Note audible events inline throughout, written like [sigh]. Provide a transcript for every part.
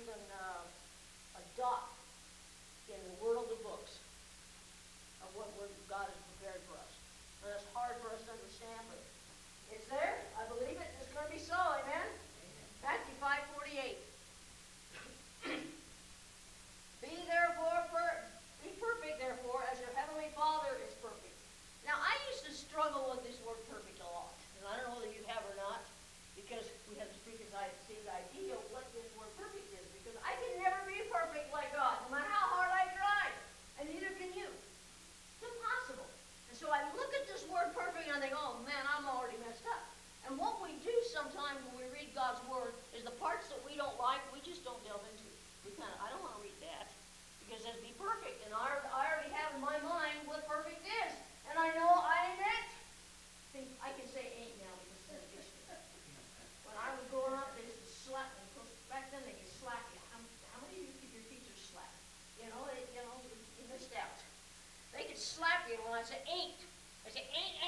even uh, a dot in the world of books of what God has prepared for us. And it's hard for us to understand, but So I look at this word perfect and I think, oh man, I'm already messed up. And what we do sometimes when we read God's word Elijah 8. to 8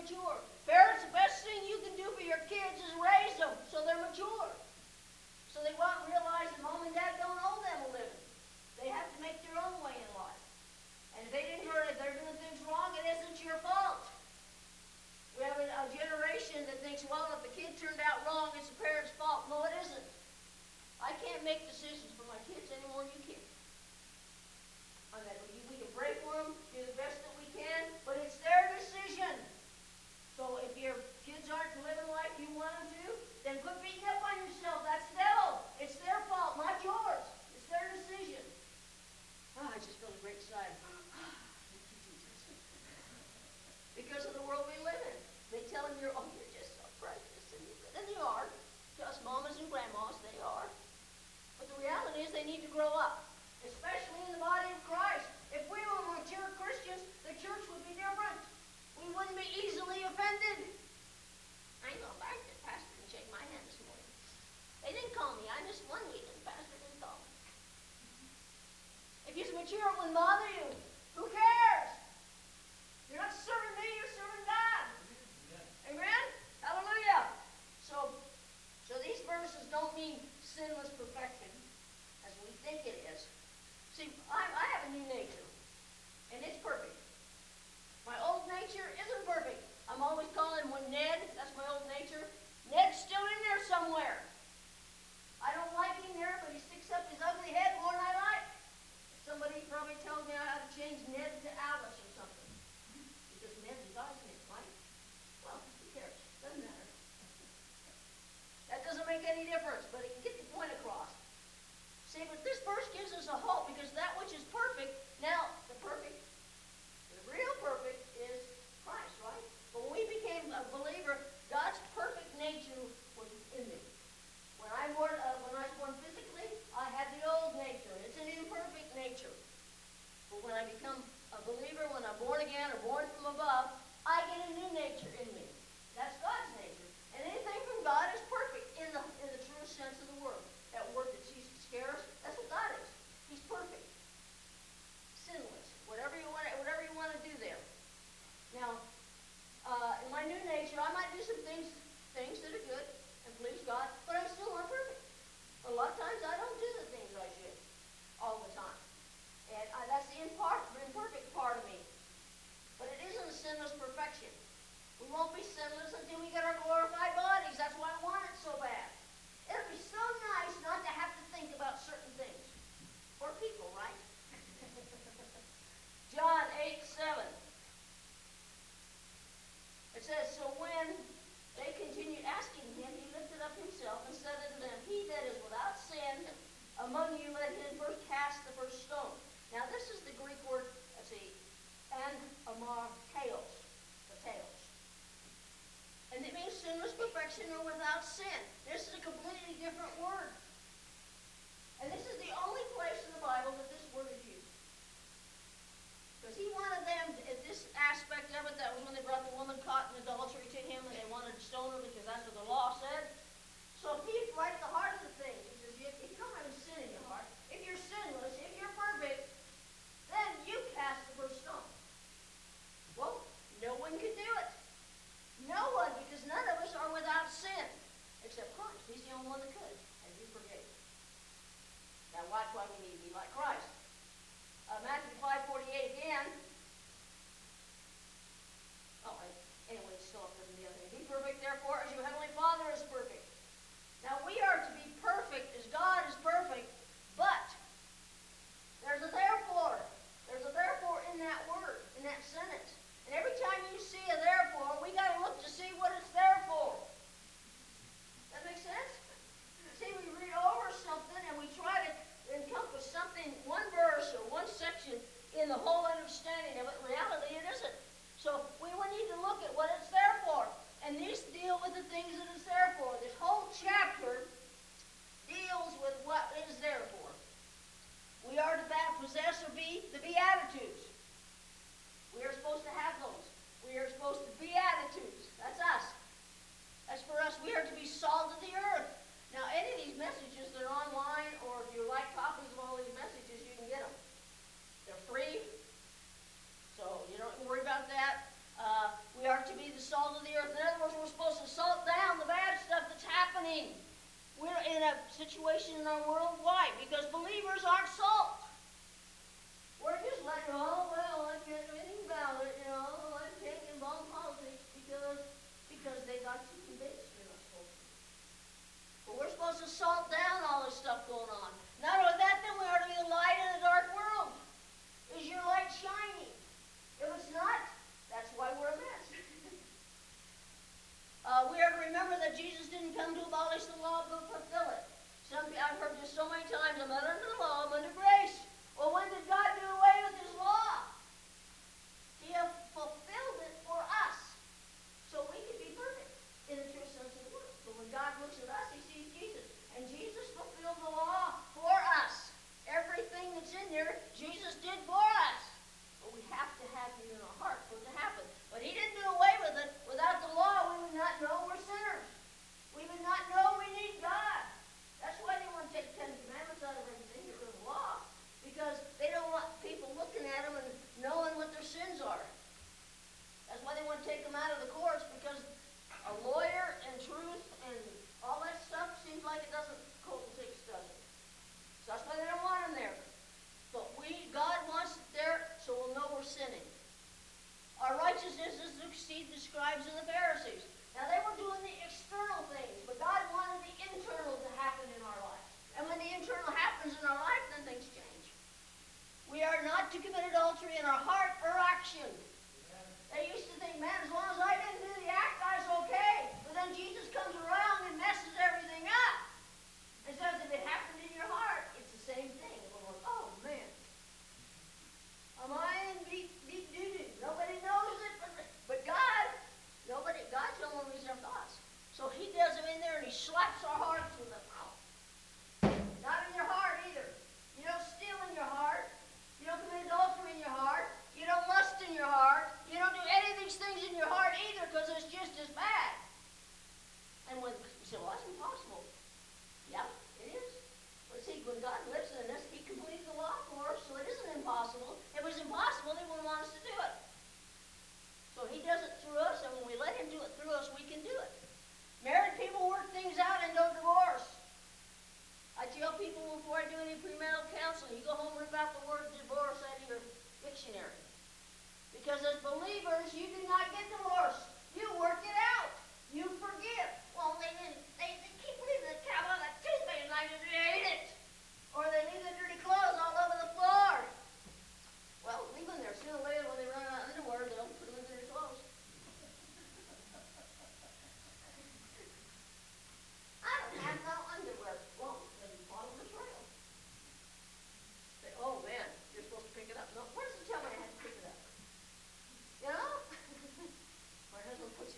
mature. Parents, the best thing you can do for your kids is raise them so they're mature. So they won't realize that mom and dad don't owe them a living. They have to make their own way in life. And if they didn't learn it, they're doing things wrong, it isn't your fault. We have a generation that thinks, well, if the kid turned out wrong, it's the parents' fault. No, it isn't. I can't make decisions is they need to grow up, especially in the body of Christ. If we were mature Christians, the church would be different. We wouldn't be easily offended. I know back that Pastor didn't shake my hand this morning. They didn't call me. I missed one meeting. and Pastor didn't call me. If you're mature, it wouldn't bother you. Who cares? You're not serving me, you're serving God. Yeah. Amen? Hallelujah. So, so these verses don't mean sinless perfection think it is. See, I, I have a new nature, and it's perfect. My old nature isn't perfect. I'm always calling one Ned. That's my old nature. Ned's still in there somewhere. See, but this verse gives us a hope because that which is perfect, now the perfect, the real perfect is Christ, right? But when we became a believer, God's perfect nature was in me. When I, born, uh, when I was born physically, I had the old nature. It's an imperfect nature. But when I become a believer, when I'm born again or born from above, I get a new nature in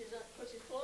husband puts his, uh,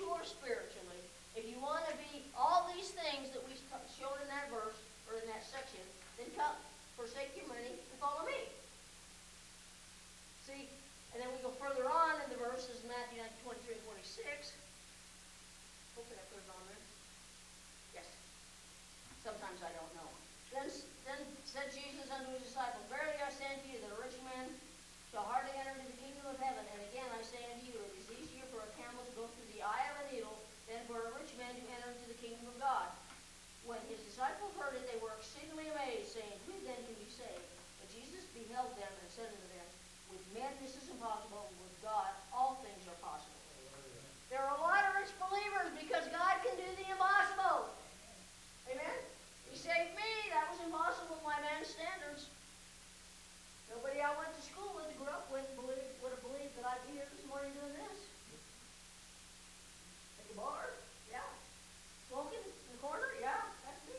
mature spiritually, if you want to be all these things that we showed in that verse or in that section, then come forsake your money and follow me. See, and then we go further on in the verses, Matthew 9, 23 and 26. Hopefully I put it on there. Yes. Sometimes I don't know. Then, then said Jesus unto his disciples, Verily I say unto you, that a rich man shall hardly enter into the kingdom of heaven. And again I say unto you, it is easier for a camel to go through the eye of a needle than for a rich man to enter into the kingdom of God. When his disciples heard it, they were exceedingly amazed, saying, Who then can be saved? But Jesus beheld them and said unto them, With men this is impossible, but with God all things are possible. There are a lot of rich believers because God can do the impossible. Amen? He saved me. That was impossible by man's standards. Nobody I went to school with, grew up with, believed, would have believed that I'd be here this morning doing this. At the bar? Yeah. Smoking in the corner? Yeah, that's me.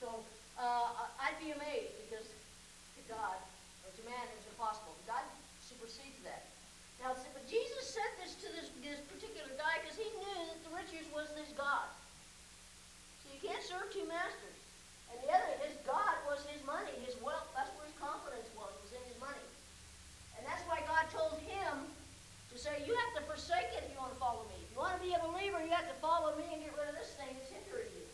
so, uh, I'd be amazed because to God, or to man, it was impossible. God supersedes that. Now, but Jesus said this to this, this particular guy because he knew that the riches was his God. So you can't serve two masters. And the other, his God was his money, his wealth. That's where his confidence was, was in his money. And that's why God told him to say, you have to forsake it if you want to follow me. If you want to be a believer, you have to follow me and get rid of this thing that's hindering you.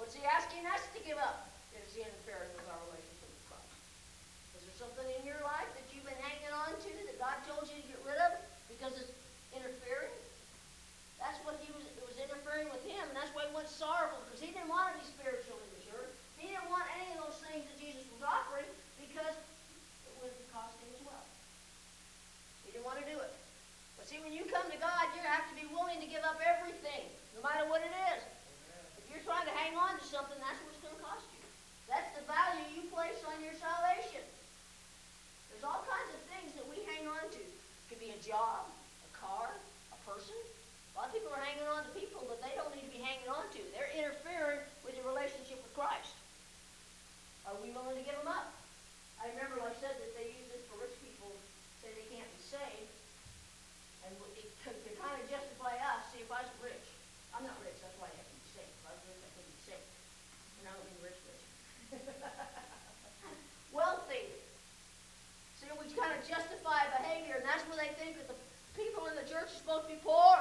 What's he asking us to give up? Is he interfering with our relationship with Christ? Is there something in your life that you've been hanging on to that God told you to get rid of because it's interfering? That's what he was, it was interfering with him, and that's why he went sorrowful, because he didn't want to be spiritually mature. He didn't want any of those things that Jesus was offering because it would cost him his wealth. He didn't want to do it. But see, when you come to God, you have to be willing to give up everything, no matter what it is. If you're trying to hang on to something, that's what it's going to cost you. That's the value you place on your salvation. There's all kinds of things that we hang on to. It could be a job, a car, a person. A lot of people are hanging on to people that they don't need to be hanging on to. They're interfering with your relationship with Christ. Are we willing to give them up? I remember I said that they use this for rich people, say they can't be saved. And to kind of justify us, see if I was rich. I'm not rich, that's why I have to be saved. If I was rich, I couldn't be saved. And I don't mean rich, rich. [laughs] Wealthy. See, we kind of justify behavior, and that's where they think that the people in the church are supposed to be poor.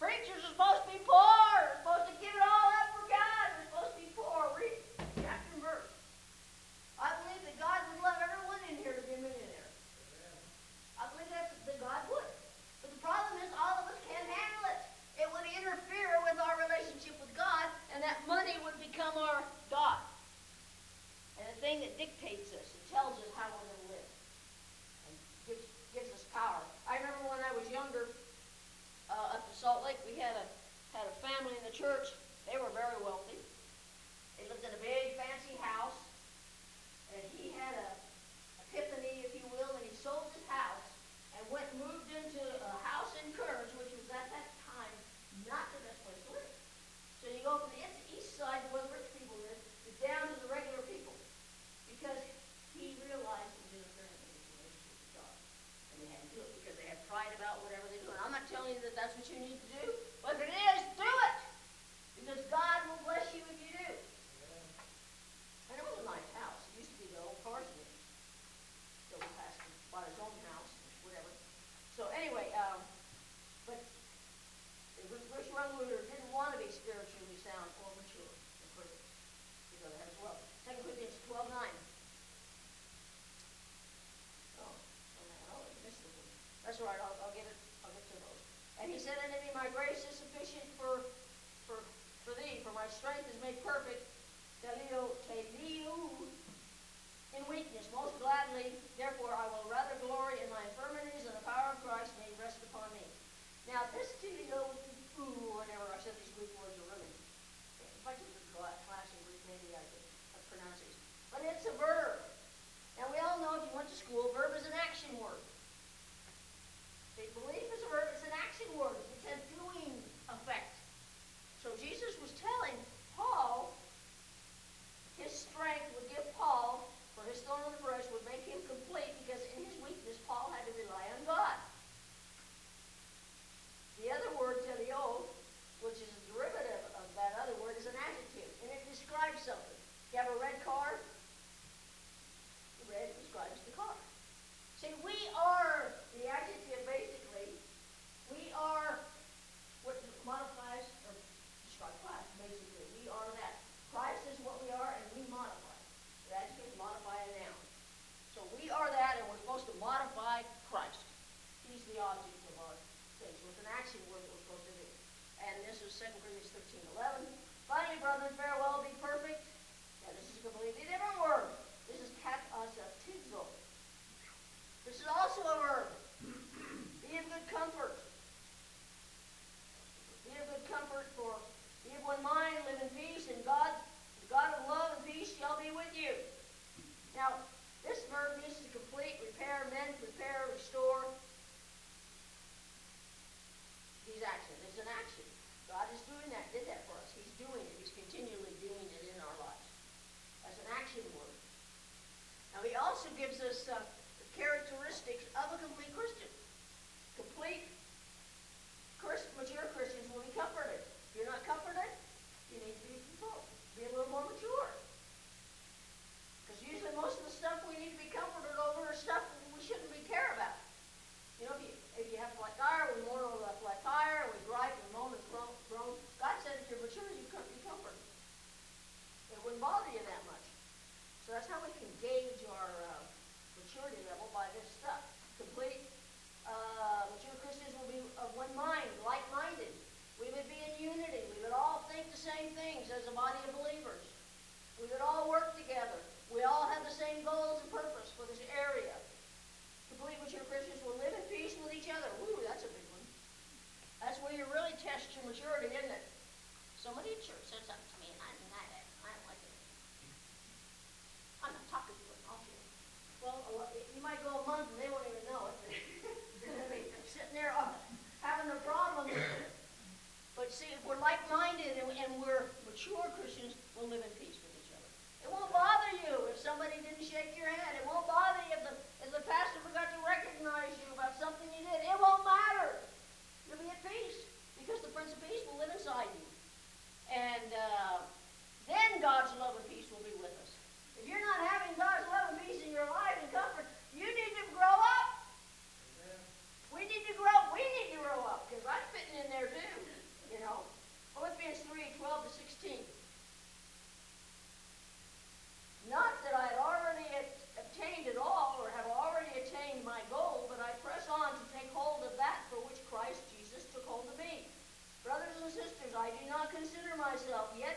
Preachers are supposed to be poor. They're supposed to give it all up for God. They're supposed to be poor. Read chapter and verse. I believe that God would love everyone in here to be a millionaire. I believe that, that God would. But the problem is all of us can't handle it. It would interfere with our relationship with God, and that money would become our God. And the thing that dictates us and tells us how we're going to live. And gives, gives us power. I remember when I was younger, uh, up in Salt Lake, we had a had a family in the church. They were very wealthy. They lived in a big fancy house, and he had a epiphany, if you will, and he sold his house and went and moved into a house in Kearns, which was at that time not the best place to live. So you go from the east- east side where the rich people live, to down to the regular people, because he realized he was interfering with his relationship with God. And they had to do it because they had pride about whatever they're doing. I'm not telling you that that's what you need to do, but if it is, do it. And he said unto me, My grace is sufficient for, for, for thee, for my strength is made perfect. In weakness, most gladly, therefore I will rather glory in my infirmities, and the power of Christ may rest upon me. Now, this telio, ooh, whatever, I said these Greek words are really, if I took a cla- class in Greek, maybe I could pronounce these. But it's a verb. Now, we all know if you went to school, verb is an action word. See, belief is a verb, it's an action word. It's a doing effect. So Jesus was telling Paul his strength would give Paul, for his thorn on the flesh would make him complete because in his weakness Paul had to rely on God. The other word, telio, which is a derivative of that other word, is an adjective, and it describes something. You have a red car, the red describes the car. See, we are the adjective basically. We are what modifies or describes Christ, basically. We are that. Christ is what we are, and we modify. The adjective modify a noun. So we are that, and we're supposed to modify Christ. He's the object of our things. It's an action word that we're supposed to do. And this is 2 Corinthians 13, 11. Finally, brethren, farewell, be perfect. Now, this is a completely different word. This is katasatizo. This is also a verb. Be of good comfort. Be of good comfort, for be of one mind, live in peace, and God, the God of love and peace shall be with you. Now, this verb means to complete, repair, mend, prepare, restore. These actions. It's an action. God is doing that, did that for us. He's doing it. He's continually doing it in our lives. That's an action word. Now, he also gives us uh, characteristics of a complete Christian. Complete Christ, mature Christians will be comforted. If you're not comforted, you need to be controlled. Be a little more mature. Because usually most of the stuff we need to be comforted over is stuff we shouldn't be care about. You know, if you, if you have flat tire, we mourn over a flat tire, we gripe and moan and groan. God said if you're mature, you can be comforted. It wouldn't bother you that much. So that's how we can gauge our uh, maturity level by this stuff. Complete uh, mature Christians will be of one mind, like-minded. We would be in unity. We would all think the same things as a body of believers. We would all work together. We all have the same goals and purpose for this area. Complete mature Christians will live in peace with each other. Ooh, that's a big one. That's where you really test your maturity, isn't it? Somebody at church said something to me, and I denied it. I don't like it. I'm not talking to hear. Well, you might go a month and they won't even know it. They'll be sitting there uh, having a problem with it. But see, if we're like-minded and, and we're mature Christians, we'll live in peace with each other. It won't bother you if somebody didn't shake your hand. It won't bother you if the, if the pastor forgot to recognize you about something you did. It won't matter. You'll be at peace because the Prince of Peace will live inside you. And uh, اخلاقیات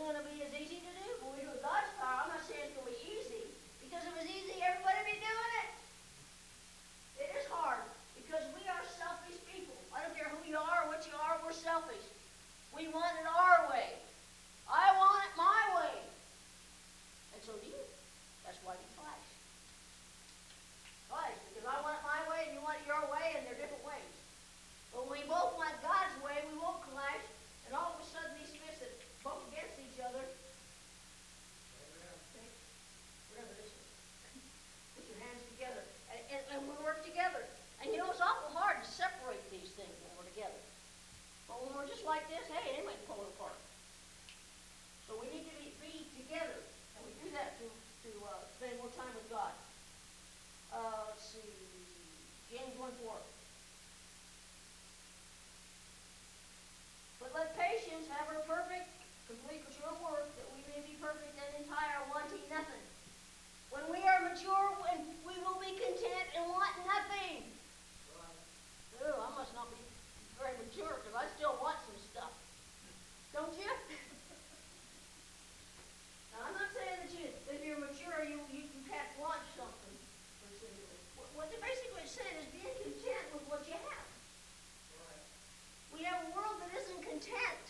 it's going to be as easy to do. But we do it God's power. I'm not saying it's going to be easy. Because if it was easy, everybody would be doing it. It is hard because we are selfish people. I don't care who you are or what you are, we're selfish. We want it all. like this, hey, they can pull it apart. So we need to be, be together, and we do that to to uh, spend more time with God. Uh, let's see, James 1 4. content.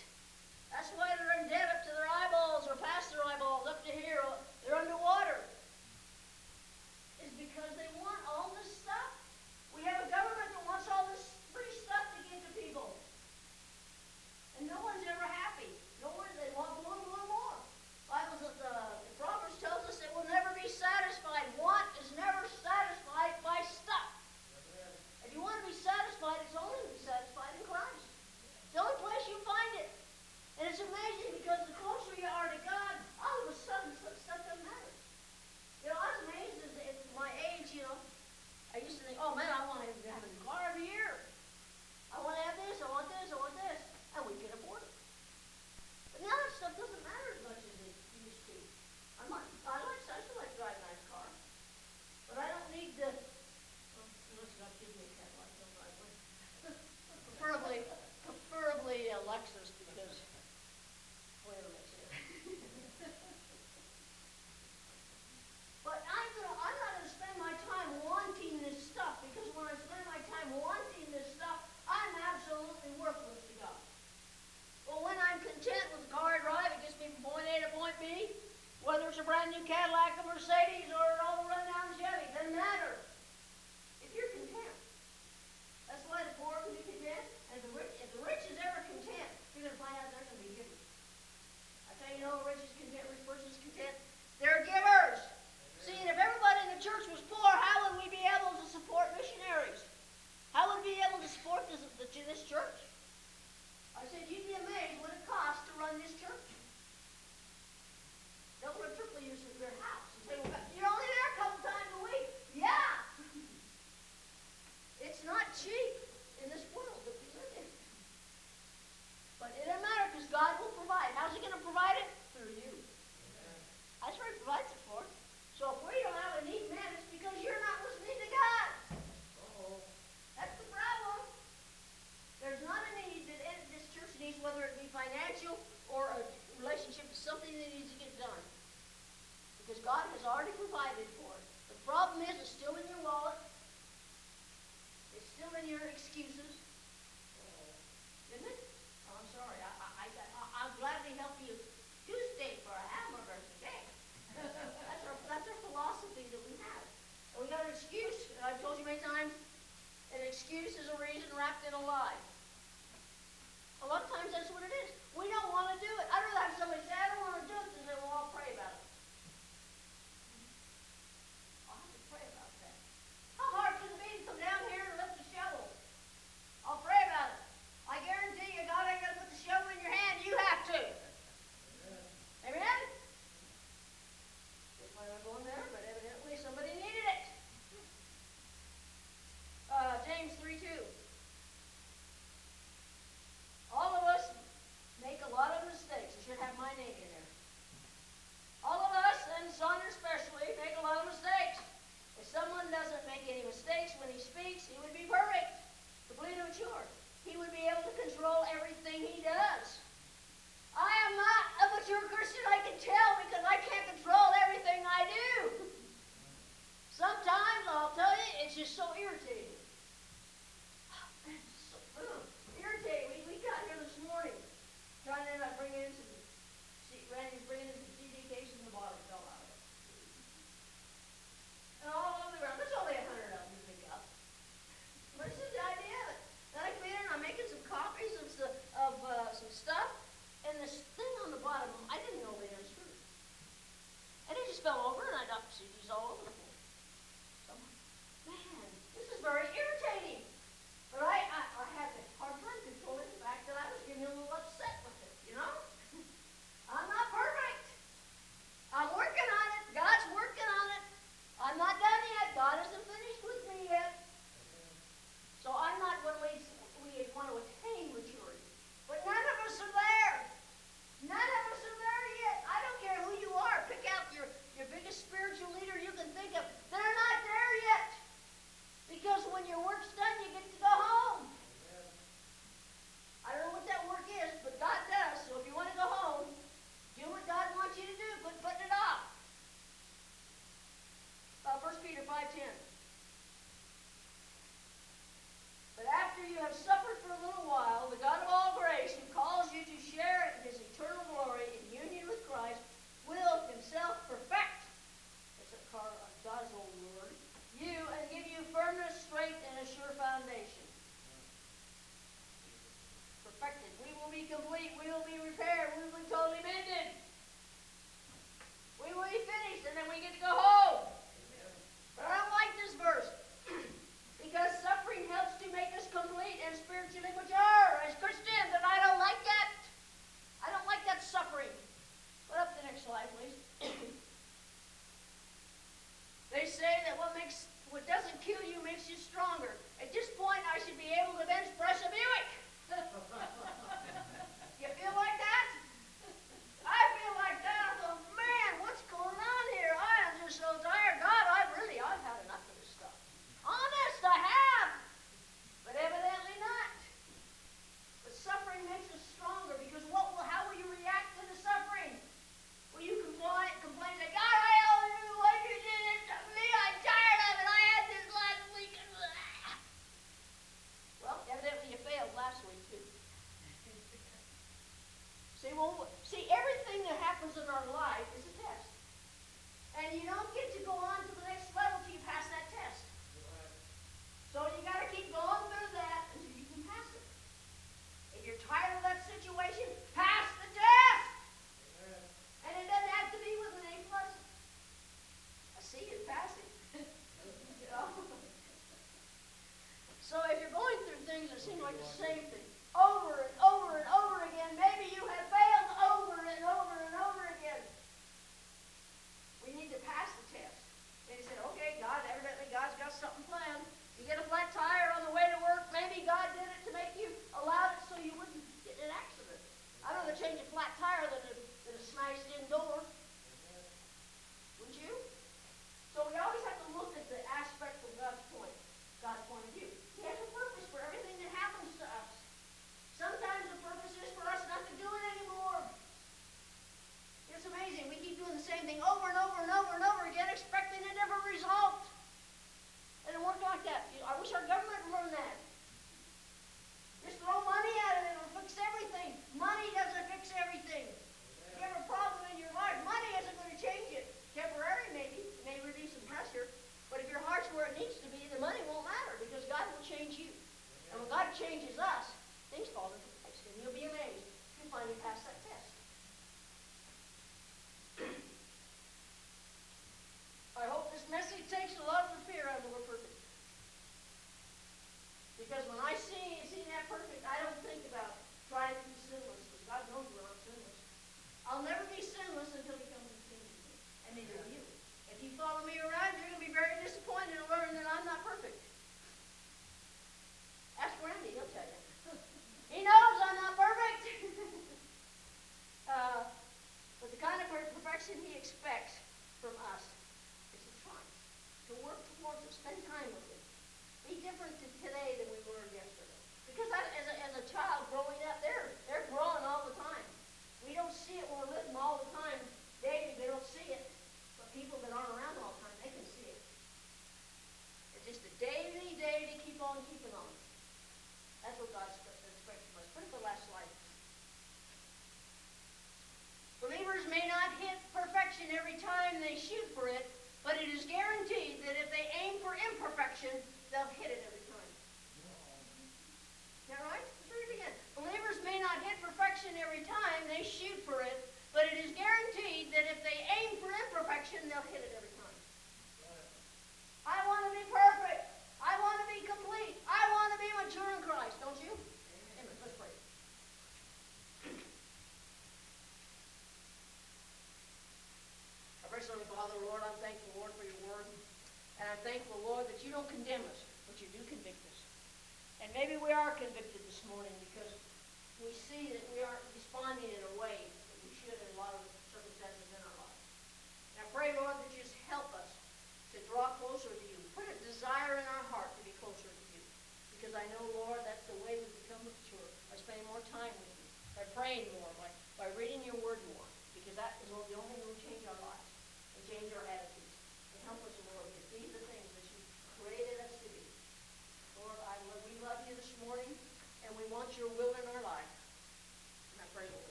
cities all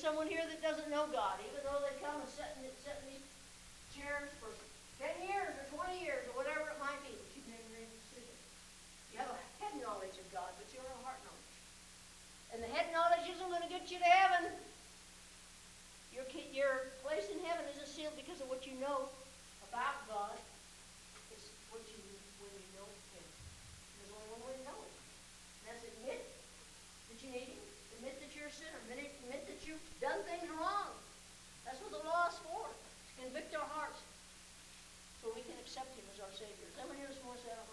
someone here that doesn't know God, even though they come and sit in, sit in these chairs for 10 years or 20 years or whatever it might be, but you've never made a decision. You have a head knowledge of God, but you don't have a heart knowledge. And the head knowledge isn't going to get you to heaven. Your, your place in heaven isn't sealed because of what you know about God. It's what you when you know Him. There's only one way to know it. And that's admit that you need Him. Admit that you're a sinner. Admit it convict our hearts so we can accept him as our Savior. Is everyone here this morning saying,